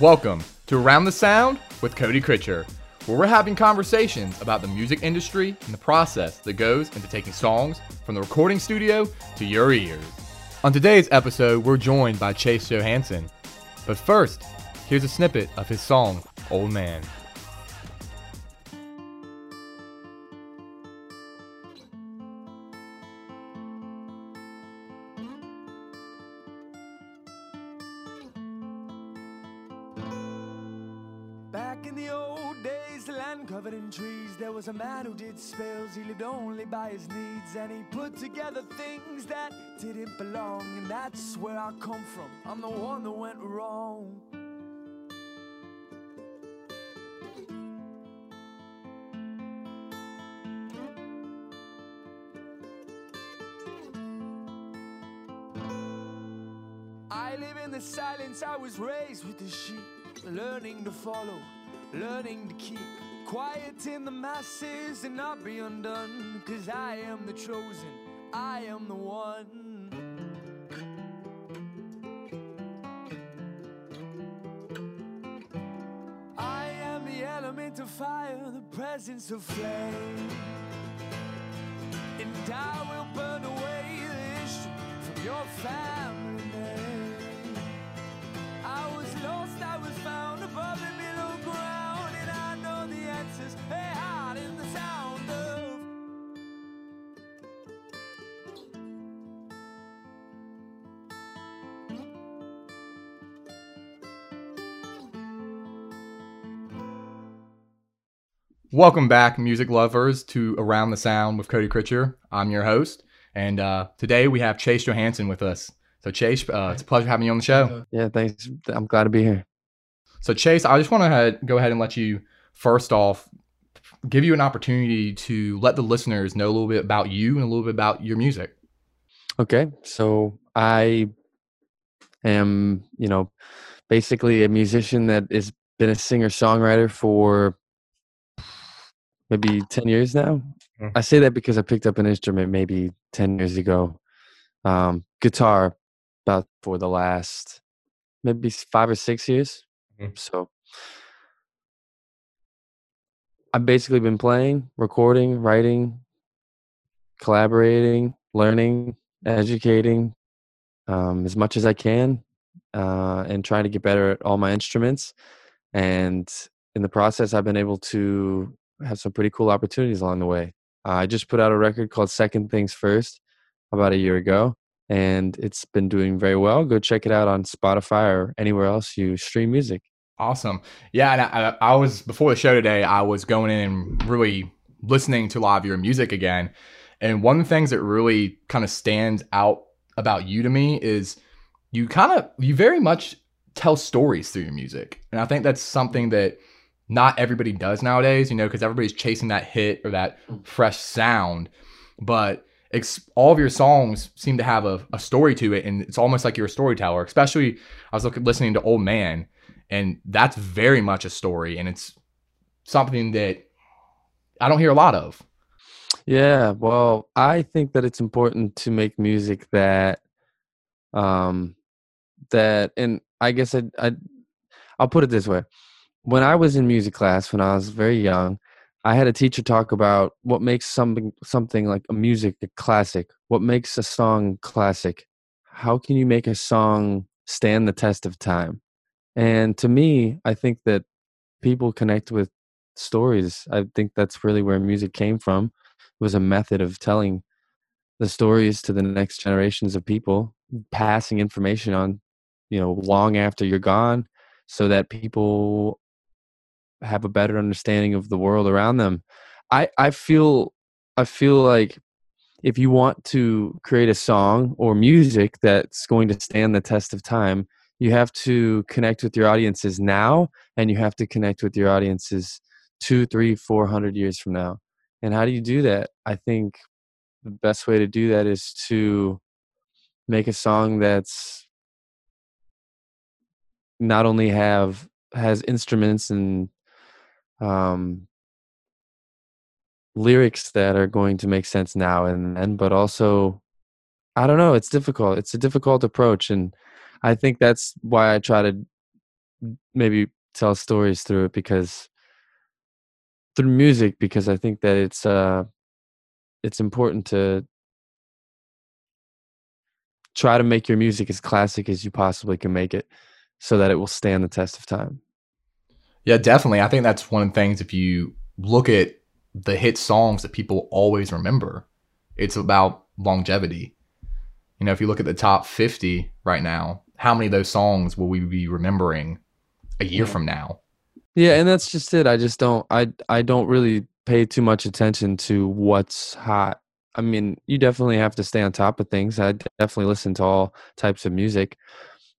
Welcome to Around the Sound with Cody Critcher, where we're having conversations about the music industry and the process that goes into taking songs from the recording studio to your ears. On today's episode, we're joined by Chase Johanson. But first, here's a snippet of his song, Old Man. Lived only by his needs, and he put together things that didn't belong. And that's where I come from. I'm the one that went wrong. I live in the silence, I was raised with the sheep, learning to follow, learning to keep quiet in the masses and not be undone. Cause I am the chosen, I am the one. I am the element of fire, the presence of flame. And I will burn away the issue from your family Welcome back, music lovers, to Around the Sound with Cody Critcher. I'm your host, and uh, today we have Chase Johanson with us. So, Chase, uh, it's a pleasure having you on the show. Yeah, thanks. I'm glad to be here. So, Chase, I just want to go ahead and let you first off give you an opportunity to let the listeners know a little bit about you and a little bit about your music. Okay, so I am, you know, basically a musician that has been a singer songwriter for maybe 10 years now. Mm. I say that because I picked up an instrument maybe 10 years ago. Um, guitar about for the last maybe five or six years. Mhm. So I've basically been playing, recording, writing, collaborating, learning, educating um, as much as I can, uh, and trying to get better at all my instruments. And in the process, I've been able to have some pretty cool opportunities along the way. Uh, I just put out a record called Second Things First about a year ago, and it's been doing very well. Go check it out on Spotify or anywhere else you stream music. Awesome. Yeah, and I, I was before the show today. I was going in and really listening to a lot of your music again. And one of the things that really kind of stands out about you to me is you kind of you very much tell stories through your music, and I think that's something that not everybody does nowadays. You know, because everybody's chasing that hit or that fresh sound, but ex- all of your songs seem to have a, a story to it, and it's almost like you're a storyteller. Especially, I was listening to Old Man and that's very much a story and it's something that i don't hear a lot of Yeah, well, I think that it's important to make music that, um, that, and I guess I, I, I'll put it this way: when I was in music class, when I was very young, I had a teacher talk about what makes something something like a music a classic. What makes a song classic? How can you make a song stand the test of time? And to me, I think that people connect with stories. I think that's really where music came from. It was a method of telling the stories to the next generations of people, passing information on, you know, long after you're gone, so that people have a better understanding of the world around them. I I feel I feel like if you want to create a song or music that's going to stand the test of time, you have to connect with your audiences now and you have to connect with your audiences two, three, four hundred years from now. And how do you do that? I think the best way to do that is to make a song that's not only have has instruments and um, lyrics that are going to make sense now and then, but also, I don't know. It's difficult. It's a difficult approach, and I think that's why I try to maybe tell stories through it because through music because I think that it's uh it's important to try to make your music as classic as you possibly can make it so that it will stand the test of time. Yeah, definitely. I think that's one of the things if you look at the hit songs that people always remember, it's about longevity. You know, if you look at the top 50 right now, how many of those songs will we be remembering a year from now? Yeah, and that's just it. I just don't I I don't really pay too much attention to what's hot. I mean, you definitely have to stay on top of things. I definitely listen to all types of music.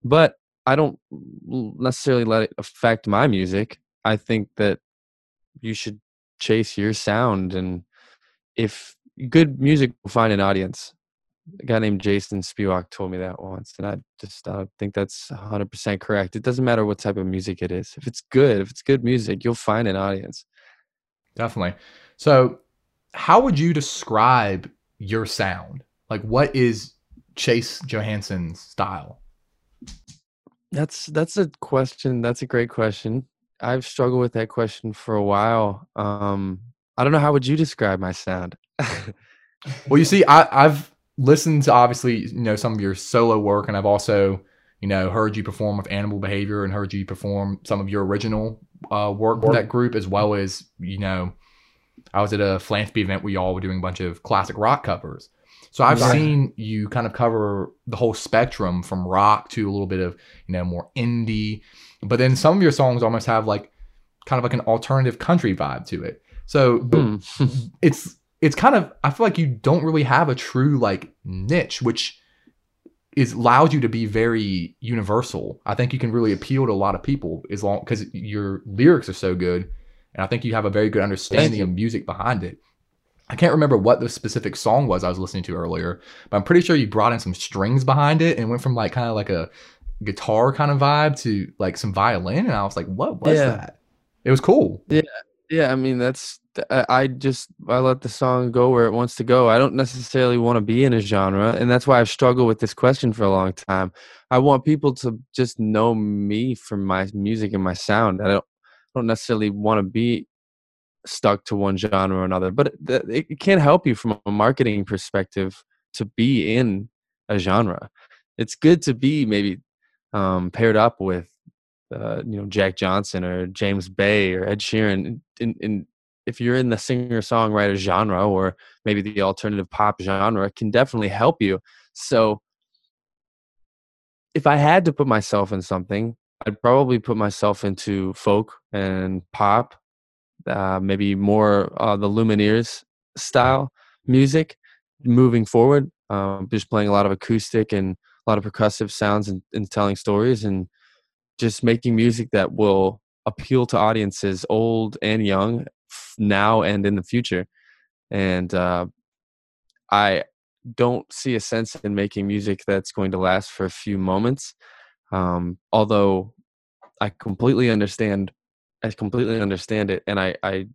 But I don't necessarily let it affect my music. I think that you should chase your sound and if good music will find an audience a guy named Jason Spivak told me that once, and I just uh, think that's 100% correct. It doesn't matter what type of music it is. If it's good, if it's good music, you'll find an audience. Definitely. So, how would you describe your sound? Like, what is Chase Johanson's style? That's that's a question. That's a great question. I've struggled with that question for a while. Um, I don't know how would you describe my sound. well, you see, I, I've listened to obviously you know some of your solo work, and I've also you know heard you perform with Animal Behavior and heard you perform some of your original uh, work with that group, as well as you know I was at a philanthropy event where y'all were doing a bunch of classic rock covers. So I've seen you kind of cover the whole spectrum from rock to a little bit of you know more indie, but then some of your songs almost have like kind of like an alternative country vibe to it. So mm. it's it's kind of I feel like you don't really have a true like niche, which is allows you to be very universal. I think you can really appeal to a lot of people as long because your lyrics are so good, and I think you have a very good understanding of music behind it. I can't remember what the specific song was I was listening to earlier, but I'm pretty sure you brought in some strings behind it and went from like kind of like a guitar kind of vibe to like some violin, and I was like, "What was yeah. that?" It was cool. Yeah, yeah. I mean, that's I just I let the song go where it wants to go. I don't necessarily want to be in a genre, and that's why I've struggled with this question for a long time. I want people to just know me from my music and my sound. I don't don't necessarily want to be stuck to one genre or another, but it, it can help you from a marketing perspective to be in a genre. It's good to be maybe um, paired up with uh, you know Jack Johnson or James Bay or Ed Sheeran in, in if you're in the singer songwriter genre or maybe the alternative pop genre it can definitely help you so if i had to put myself in something i'd probably put myself into folk and pop uh, maybe more uh, the lumineers style music moving forward um, just playing a lot of acoustic and a lot of percussive sounds and, and telling stories and just making music that will appeal to audiences old and young now and in the future. And uh, I don't see a sense in making music that's going to last for a few moments. Um, although I completely understand, I completely understand it, and I, I,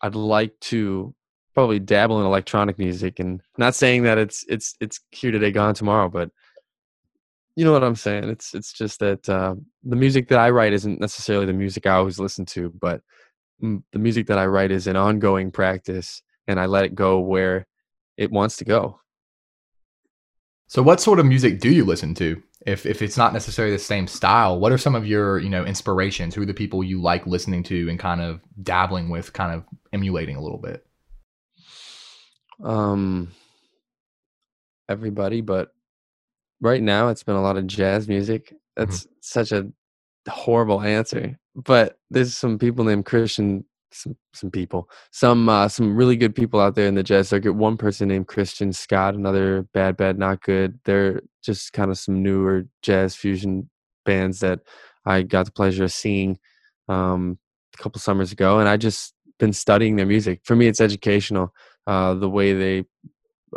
I'd like to probably dabble in electronic music. And not saying that it's it's it's here today, gone tomorrow, but you know what I'm saying. It's it's just that uh, the music that I write isn't necessarily the music I always listen to, but the music that I write is an ongoing practice and I let it go where it wants to go. So what sort of music do you listen to? If if it's not necessarily the same style, what are some of your, you know, inspirations? Who are the people you like listening to and kind of dabbling with, kind of emulating a little bit? Um everybody, but right now it's been a lot of jazz music. That's mm-hmm. such a horrible answer but there's some people named Christian some some people some uh, some really good people out there in the jazz circuit one person named christian scott another bad bad not good. They're just kind of some newer jazz fusion bands that i got the pleasure of seeing um, a couple summers ago and i just been studying their music. For me it's educational uh, the way they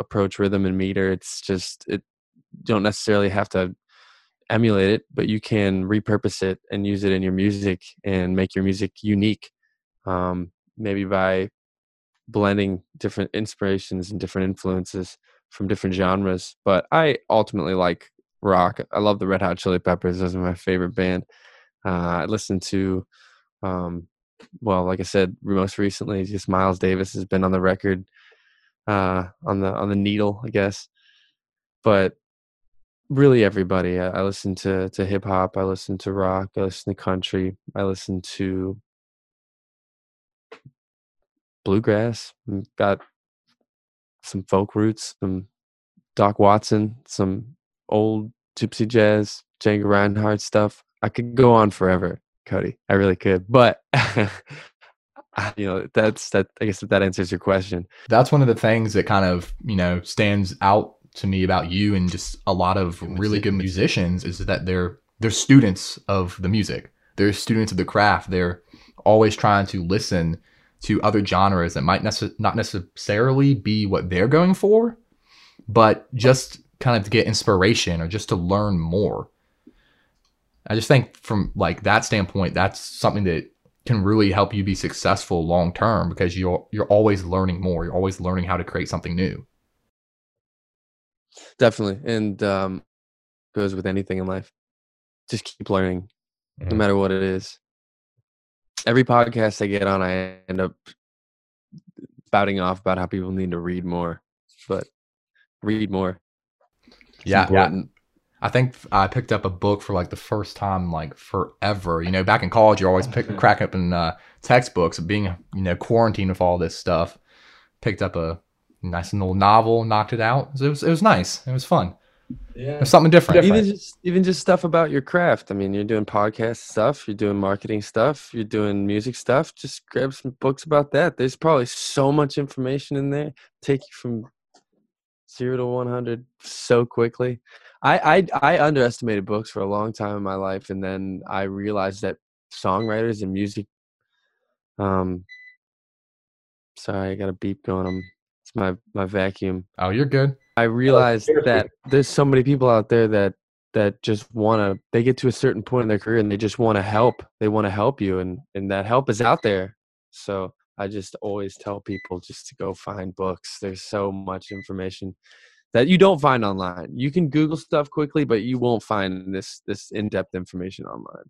approach rhythm and meter. It's just it don't necessarily have to emulate it, but you can repurpose it and use it in your music and make your music unique. Um, maybe by blending different inspirations and different influences from different genres. But I ultimately like rock. I love the Red Hot Chili Peppers. Those are my favorite band. Uh, I listen to, um, well, like I said, most recently, just Miles Davis has been on the record, uh, on the on the needle, I guess. But really, everybody. I, I listen to to hip hop. I listen to rock. I listen to country. I listen to bluegrass. Mm, got some folk roots, some Doc Watson, some old gypsy jazz, Django Reinhardt stuff. I could go on forever, Cody. I really could. But you know, that's that I guess that answers your question. That's one of the things that kind of, you know, stands out to me about you and just a lot of really good musicians is that they're they're students of the music. They're students of the craft. They're always trying to listen to other genres that might nece- not necessarily be what they're going for, but just kind of to get inspiration or just to learn more. I just think from like that standpoint, that's something that can really help you be successful long term because you're you're always learning more. You're always learning how to create something new. Definitely, and um, goes with anything in life. Just keep learning, mm-hmm. no matter what it is. Every podcast I get on, I end up spouting off about how people need to read more, but read more. It's yeah, important. yeah. I think I picked up a book for like the first time like forever. You know, back in college, you're always pick, crack up in uh, textbooks. Being you know quarantined with all this stuff, picked up a nice little novel, knocked it out. It was it was nice. It was fun. Yeah, something different. Even just even just stuff about your craft. I mean, you're doing podcast stuff, you're doing marketing stuff, you're doing music stuff. Just grab some books about that. There's probably so much information in there. Take you from zero to one hundred so quickly. I, I I underestimated books for a long time in my life, and then I realized that songwriters and music. Um, sorry, I got a beep going. I'm it's my my vacuum. Oh, you're good. I realized oh, that there's so many people out there that that just want to. They get to a certain point in their career and they just want to help. They want to help you, and and that help is out there. So I just always tell people just to go find books. There's so much information that you don't find online. You can Google stuff quickly, but you won't find this this in depth information online.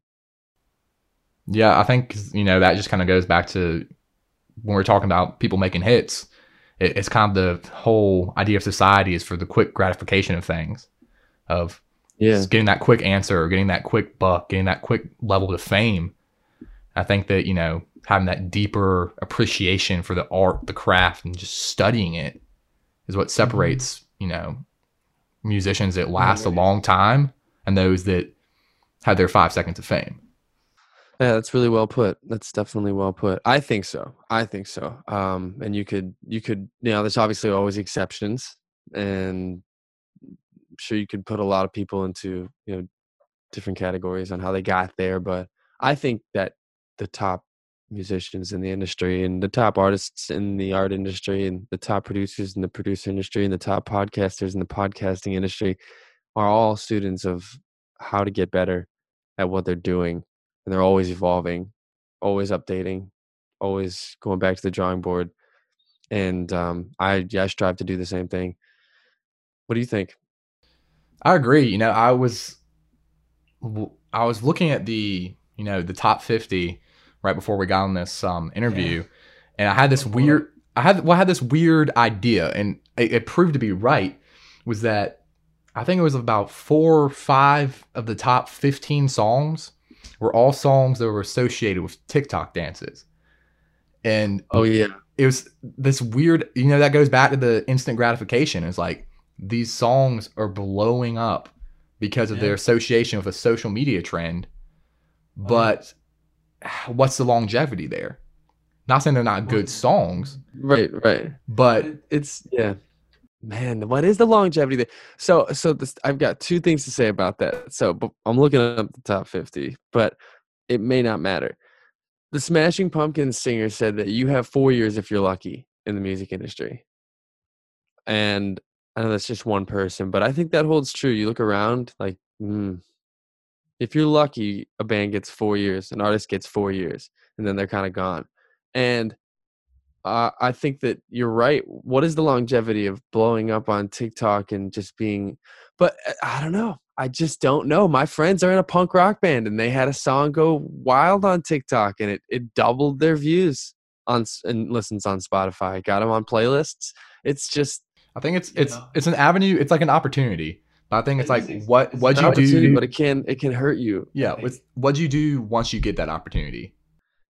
Yeah, I think you know that just kind of goes back to when we're talking about people making hits. It, it's kind of the whole idea of society is for the quick gratification of things, of yeah. getting that quick answer, or getting that quick buck, getting that quick level of fame. I think that you know having that deeper appreciation for the art, the craft, and just studying it is what mm-hmm. separates you know, musicians that last a long time and those that have their five seconds of fame. Yeah, that's really well put. That's definitely well put. I think so. I think so. Um, and you could, you could, you know, there's obviously always exceptions, and I'm sure you could put a lot of people into, you know, different categories on how they got there. But I think that the top musicians in the industry and the top artists in the art industry and the top producers in the producer industry and the top podcasters in the podcasting industry are all students of how to get better at what they're doing and they're always evolving always updating always going back to the drawing board and um, I, I strive to do the same thing what do you think i agree you know i was i was looking at the you know the top 50 right before we got on this um, interview, yeah. and I had this weird. I had well, I had this weird idea, and it, it proved to be right. Was that I think it was about four or five of the top fifteen songs were all songs that were associated with TikTok dances, and oh yeah, it was this weird. You know that goes back to the instant gratification. It's like these songs are blowing up because of yeah. their association with a social media trend, oh, but what's the longevity there? Not saying they're not good songs. Right, right. But it's yeah. Man, what is the longevity there? So so this I've got two things to say about that. So I'm looking up the top 50, but it may not matter. The Smashing Pumpkins singer said that you have 4 years if you're lucky in the music industry. And I know that's just one person, but I think that holds true. You look around like mm, if you're lucky, a band gets four years, an artist gets four years, and then they're kind of gone. And uh, I think that you're right. What is the longevity of blowing up on TikTok and just being? But uh, I don't know. I just don't know. My friends are in a punk rock band and they had a song go wild on TikTok and it it doubled their views on and listens on Spotify. Got them on playlists. It's just I think it's it's know? it's an avenue. It's like an opportunity. But I think it's It like what It's what you opportunity, do. but it can it can hurt you. yeah, with what do you do once you get that opportunity.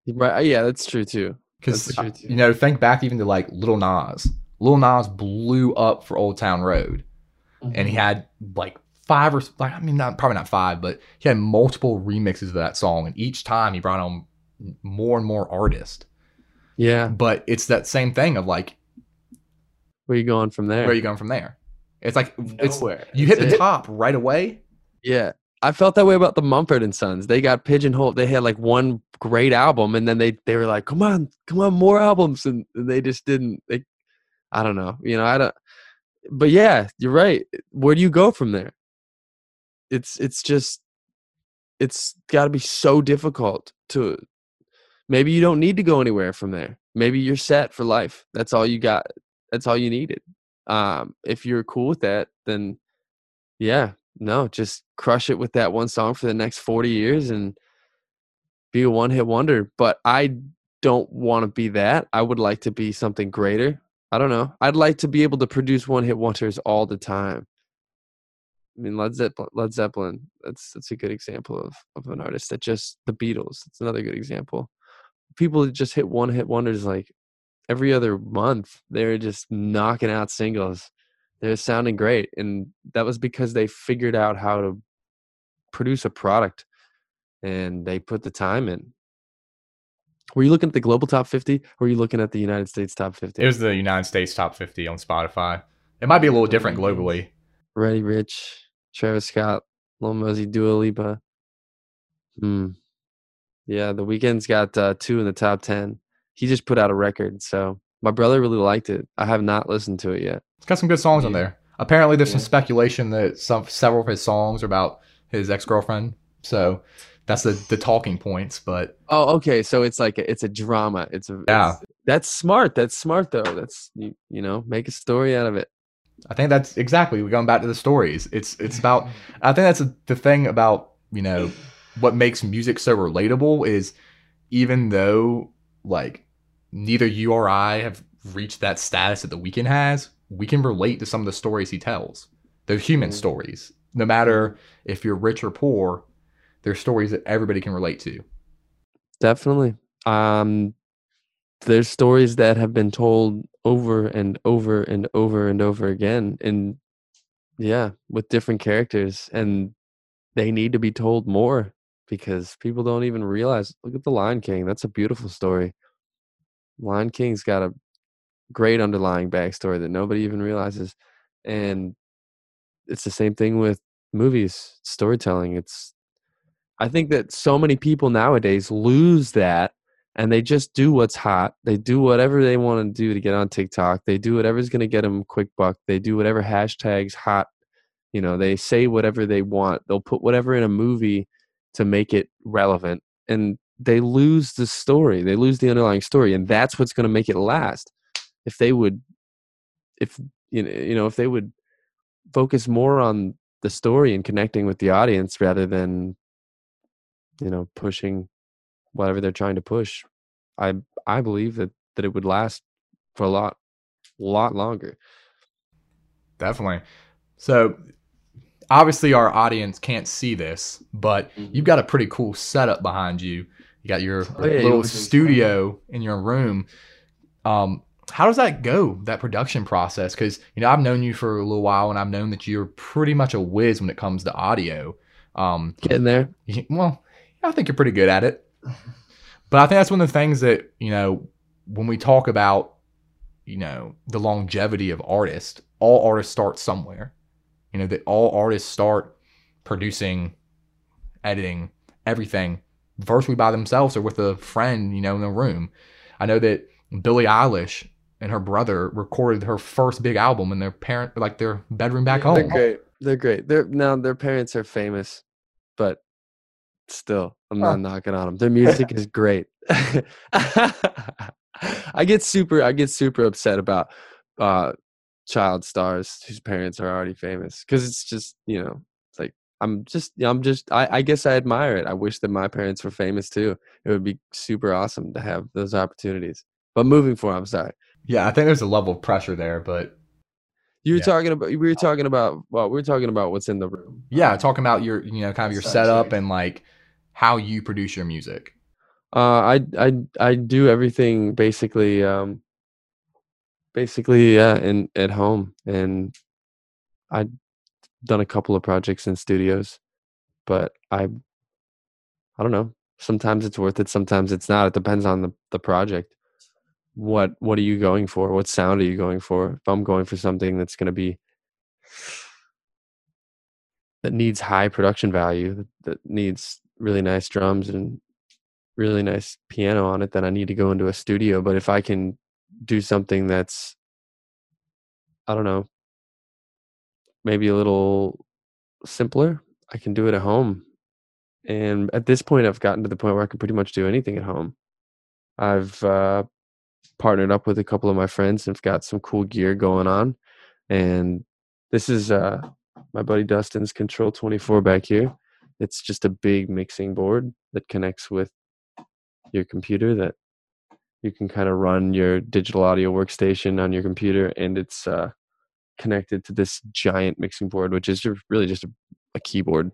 Right? Yeah, that's true too. Because That's true too. you know, think back even to like Little Nas. Little Nas blew up for Old Town Road, and he Mhm. had like five or like I mean, not probably not five, but he had multiple remixes of that song, and each time he brought on more and more artists. Yeah. But it's that same thing of like, Where you going from there? where are you going from there? It's like it's you hit That's the it. top right away. Yeah. I felt that way about the Mumford and Sons. They got pigeonholed. They had like one great album and then they they were like, "Come on, come on, more albums." And they just didn't they I don't know. You know, I don't But yeah, you're right. Where do you go from there? It's it's just it's got to be so difficult to maybe you don't need to go anywhere from there. Maybe you're set for life. That's all you got. That's all you needed. Um if you're cool with that, then yeah, no, just crush it with that one song for the next 40 years and be a one hit wonder. But I don't want to be that. I would like to be something greater. I don't know. I'd like to be able to produce one hit wonders all the time. I mean, Led Zeppelin, Led Zeppelin that's that's a good example of, of an artist that just the Beatles. It's another good example. People just hit one hit wonders like every other month. They're just knocking out singles they're sounding great and that was because they figured out how to produce a product and they put the time in were you looking at the global top 50 or were you looking at the united states top 50 It was the United States top 50 on Spotify. It might be a little different globally. Roddy Ricch, Travis Scott, Lil Mosey, Dua Lipa. Hmm. Yeah, the Weeknd's got uh, two in the top ten. He just put out a record, so my brother really liked it. I have not listened to it yet. It's got some good songs on there. Apparently, there's some speculation that some several of his songs are about his ex girlfriend. So that's the the talking points. But Oh, okay. So it's like a, it's a drama. It's a Yeah. it's- that's smart. That's smart though. That's you, you know make a story out of it. I think that's exactly we're going back to the stories. It's it's about I think that's the thing about you know what makes music so relatable is even though like neither you or I have reached that status that the Weeknd has, we can relate to some of the stories he tells. They're human Mhm. stories. No matter if you're rich or poor, they're stories that everybody can relate to. Definitely. Um, there's stories that have been told over and over and over and over again, and yeah, with different characters, and they need to be told more because people don't even realize. Look at the Lion King. That's a beautiful story. Lion King's got a great underlying backstory that nobody even realizes, and it's the same thing with movies, storytelling. It's I think that so many people nowadays lose that and they just do what's hot. They do whatever they want to do to get on TikTok. They do whatever's going to get them quick buck. They do whatever hashtags hot. You know, they say whatever they want. They'll put whatever in a movie to make it relevant and they lose the story. They lose the underlying story and that's what's going to make it last. If they would if you know, you know, if they would focus more on the story and connecting with the audience rather than you know pushing whatever they're trying to push i i believe that that it would last for a lot lot longer Definitely. So obviously our audience can't see this, but Mhm. you've got a pretty cool setup behind you. You got your Oh, yeah, little studio in your room. Um, how does that go? That production process? Because you know I've known you for a little while, and I've known that you're pretty much a whiz when it comes to audio. Um, getting there well, I think you're pretty good at it. But I think that's one of the things that, you know, when we talk about, you know, the longevity of artists, all artists start somewhere. You know, that all artists start producing, editing, everything virtually by themselves or with a friend, you know, in the room. I know that Billie Eilish and her brother recorded her first big album in their parent like their bedroom back Yeah, they're great they're great they're now their parents are famous but still i'm Huh. not knocking on them their music is great I get super I get super upset about uh child stars whose parents are already famous because it's just you know it's like I'm just I'm just I, I guess I admire it. I wish that my parents were famous too. It would be super awesome to have those opportunities. But moving forward, I'm sorry. Yeah, I think there's a level of pressure there, but You were Yeah. talking about we were talking about well, we were talking about what's in the room. yeah, talking about your you know kind of your Sound setup and like how you produce your music. Uh, I I I do everything basically um basically yeah in at home and I've done a couple of projects in studios, but I I don't know. Sometimes it's worth it, sometimes it's not. It depends on the the project. What what are you going for? What sound are you going for? If I'm going for something that's going to be that needs high production value, that, that needs really nice drums and really nice piano on it, then I need to go into a studio. But if I can do something that's, I don't know, maybe a little simpler, I can do it at home. And at this point, I've gotten to the point where I can pretty much do anything at home. I've uh, partnered up with a couple of my friends and got some cool gear going on. And this is uh, my buddy Dustin's Control 24 back here. It's just a big mixing board that connects with your computer that you can kind of run your digital audio workstation on your computer and it's uh, connected to this giant mixing board which is really just a, a keyboard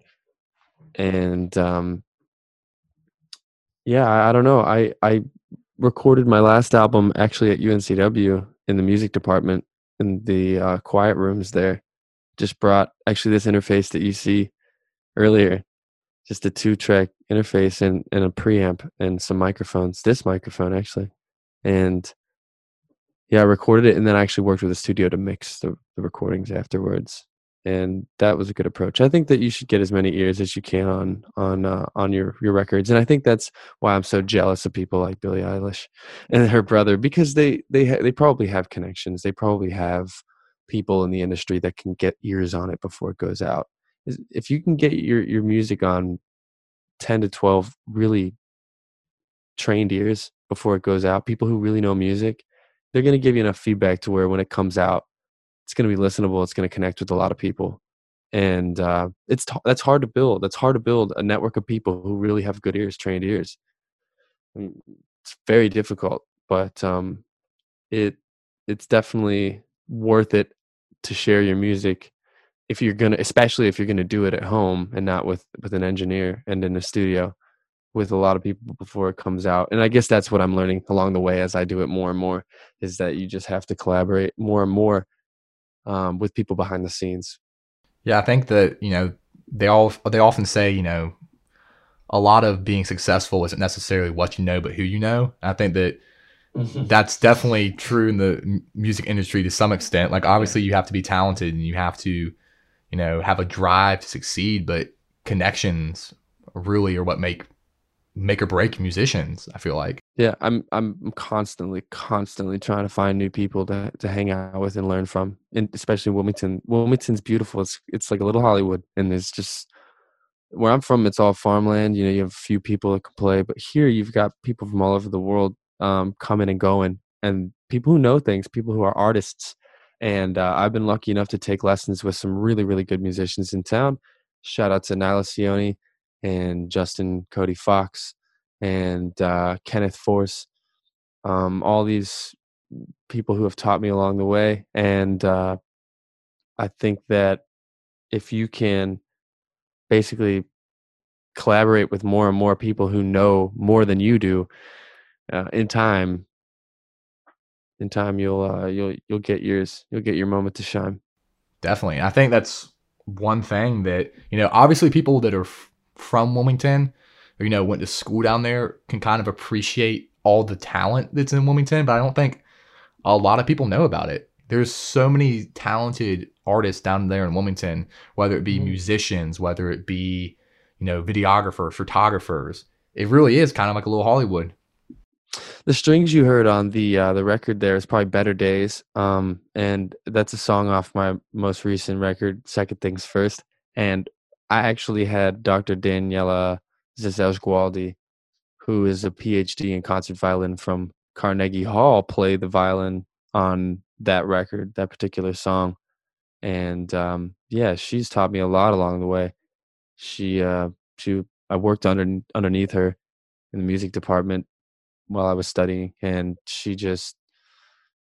and um, yeah I don't know i i recorded my last album actually at uncw in the music department in the uh, quiet rooms there. Just brought actually this interface that you see earlier. Just a two track interface and, and a preamp and some microphones this microphone actually. And yeah i recorded it and then i actually worked with a studio to mix the, the recordings afterwards and that was a good approach. I think that you should get as many ears as you can on on uh, on your your records and i think that's why i'm so jealous of people like billie eilish and her brother because they they ha- they probably have connections. They probably have people in the industry that can get ears on it before it goes out. If you can get your your music on 10 to 12 really trained ears before it goes out people who really know music they're going to give you enough feedback to where when it comes out it's going to be listenable it's going to connect with a lot of people and uh, it's t- that's hard to build that's hard to build a network of people who really have good ears trained ears. Mm, it's very difficult but um, it it's definitely worth it to share your music if you're gonna especially if you're gonna do it at home and not with with an engineer and in a studio with a lot of people before it comes out and i guess that's what i'm learning along the way as i do it more and more is that you just have to collaborate more and more um, with people behind the scenes Yeah, I think that you know they all they often say you know a lot of being successful isn't necessarily what you know, but who you know. I think that that's definitely true in the music industry to some extent. Like obviously you have to be talented and you have to, you know, have a drive to succeed, but connections really are what make make or break musicians, I feel like. Yeah i'm i'm constantly constantly trying to find new people to to hang out with and learn from and especially wilmington wilmington's beautiful it's it's like a little hollywood and it's just where i'm from it's all farmland you know you have a few people that can play but here you've got people from all over the world um, coming and going and people who know things people who are artists and uh, i've been lucky enough to take lessons with some really really good musicians in town. Shout out to nyla Sione and justin cody fox and uh, Kenneth Force, um, all these people who have taught me along the way. And uh, I think that if you can basically collaborate with more and more people who know more than you do, uh, in time, in time you'll uh, you'll you'll get yours. You'll get your moment to shine. Definitely. I think that's one thing that, you know, obviously people that are f- from Wilmington or, you know, went to school down there can kind of appreciate all the talent that's in Wilmington, but I don't think a lot of people know about it. There's so many talented artists down there in Wilmington, whether it be Mhm. musicians, whether it be, you know, videographers, photographers. It really is kind of like a little Hollywood. The strings you heard on the uh, the record there is probably "Better Days," um, and that's a song off my most recent record, Second Things First. And I actually had Dr. Daniela Zizelsgualdi, who is a PhD in concert violin from Carnegie Hall play the violin on that record, that particular song. And um, yeah, she's taught me a lot along the way. She uh, she I worked under underneath her in the music department while I was studying, and she just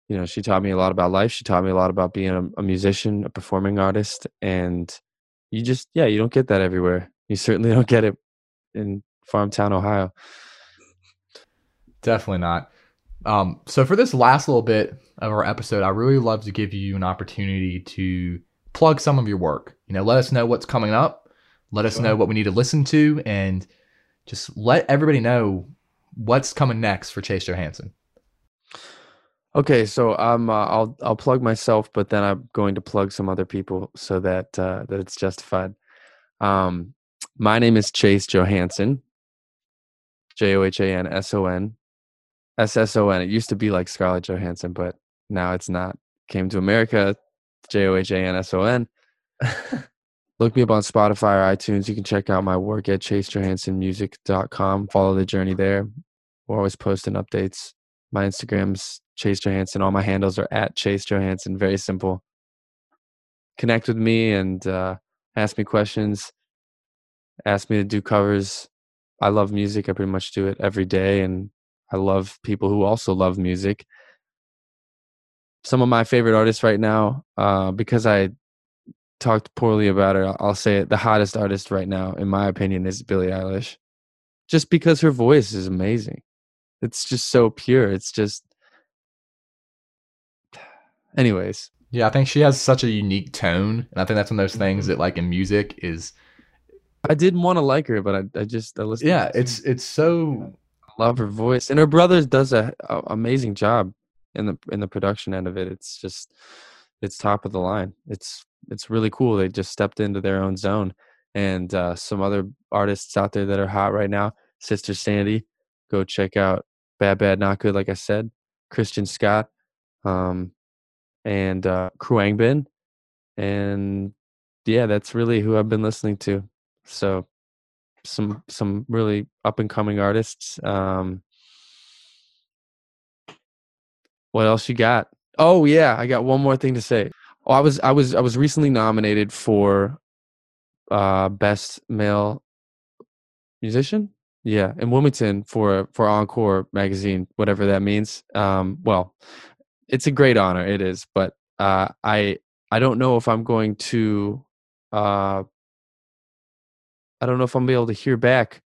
you know she taught me a lot about life. She taught me a lot about being a, a musician, a performing artist, and you just yeah you don't get that everywhere. You certainly don't get it in Farmtown, Ohio. Definitely not. Um, so for this last little bit of our episode, I really love to give you an opportunity to plug some of your work. You know, let us know what's coming up. Let us know what we need to listen to, and just let everybody know what's coming next for Chase Johanson. Okay, so I'm uh, I'll I'll plug myself, but then I'm going to plug some other people so that uh, that it's justified. Um, my name is Chase Johanson, J O H A N S O N S S O N. It used to be like Scarlett Johansson, but now it's not. Came to America, J O H A N S O N. Look me up on Spotify or iTunes. You can check out my work at chasejohansonmusic.com. Follow the journey there. We're always posting updates. My Instagram's Chase Johanson. All my handles are at Chase Johanson. Very simple. Connect with me and uh, ask me questions. Ask me to do covers. I love music. I pretty much do it every day, and I love people who also love music. Some of my favorite artists right now, uh, because I talked poorly about her, I'll say it. The hottest artist right now, in my opinion, is Billie Eilish. Just because her voice is amazing. It's just so pure. It's just. Anyways, Yeah, I think she has such a unique tone, and I think that's one of those things that, like in music, is I didn't want to like her, but I, I just I listened. yeah, it's it's so I love her voice, and her brother does a, a amazing job in the in the production end of it. It's just it's top of the line. It's it's really cool. They just stepped into their own zone, and uh, some other artists out there that are hot right now. Sister Sandy, go check out Bad Bad Not Good. Like I said, Christian Scott, um, and uh, Khruangbin, and yeah, that's really who I've been listening to. So some some really up and coming artists. Um, what else you got? Oh yeah, I got one more thing to say. Oh, I was I was I was recently nominated for uh best male musician. Yeah, in Wilmington for for Encore magazine, whatever that means. Um, well, it's a great honor. It is, but uh, I I don't know if I'm going to. Uh, I don't know if I'm gonna be able to hear back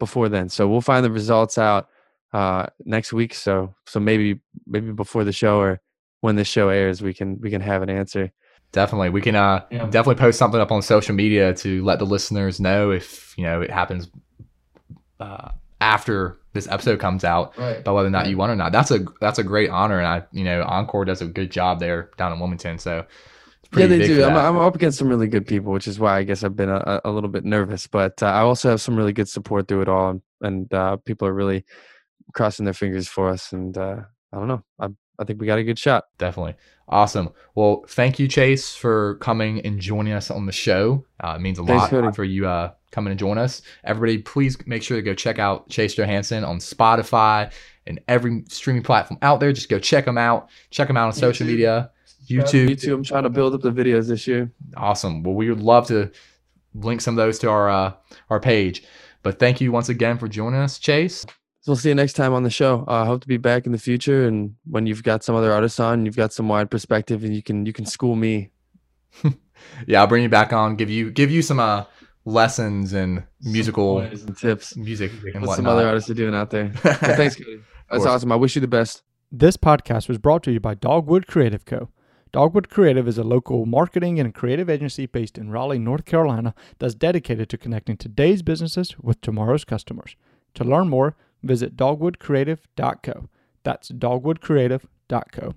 before then. So we'll find the results out uh, next week. So so maybe maybe before the show or when the show airs, we can we can have an answer. definitely we can uh Yeah. definitely post something up on social media to let the listeners know if you know it happens uh, after this episode comes out Right. about whether or not you won or not. That's a that's a great honor, and I you know Encore does a good job there down in Wilmington. So it's Yeah, they do. I'm. I'm up against some really good people, which is why I guess I've been a, a little bit nervous. But uh, I also have some really good support through it all, and, and uh, people are really crossing their fingers for us. And uh, I don't know. I I think we got a good shot. Definitely. Awesome. Well, thank you, Chase, for coming and joining us on the show. Uh, it means a Thanks, lot Cody. for you uh, coming and join us. Everybody, please make sure to go check out Chase Johanson on Spotify and every streaming platform out there. Just go check them out. Check them out on social media. YouTube. YouTube. I'm trying to build up the videos this year. Awesome. Well, we would love to link some of those to our uh, our page. But thank you once again for joining us, Chase. So we'll see you next time on the show. I uh, hope to be back in the future, and when you've got some other artists on, you've got some wide perspective, and you can you can school me. Yeah, I'll bring you back on. Give you give you some uh, lessons and musical and tips. music and What some other artists are doing out there. Well, thanks, Cody. That's awesome. I wish you the best. This podcast was brought to you by Dogwood Creative Co. Dogwood Creative is a local marketing and creative agency based in Raleigh, North Carolina, that's dedicated to connecting today's businesses with tomorrow's customers. To learn more, visit dogwoodcreative.co. That's dogwoodcreative.co.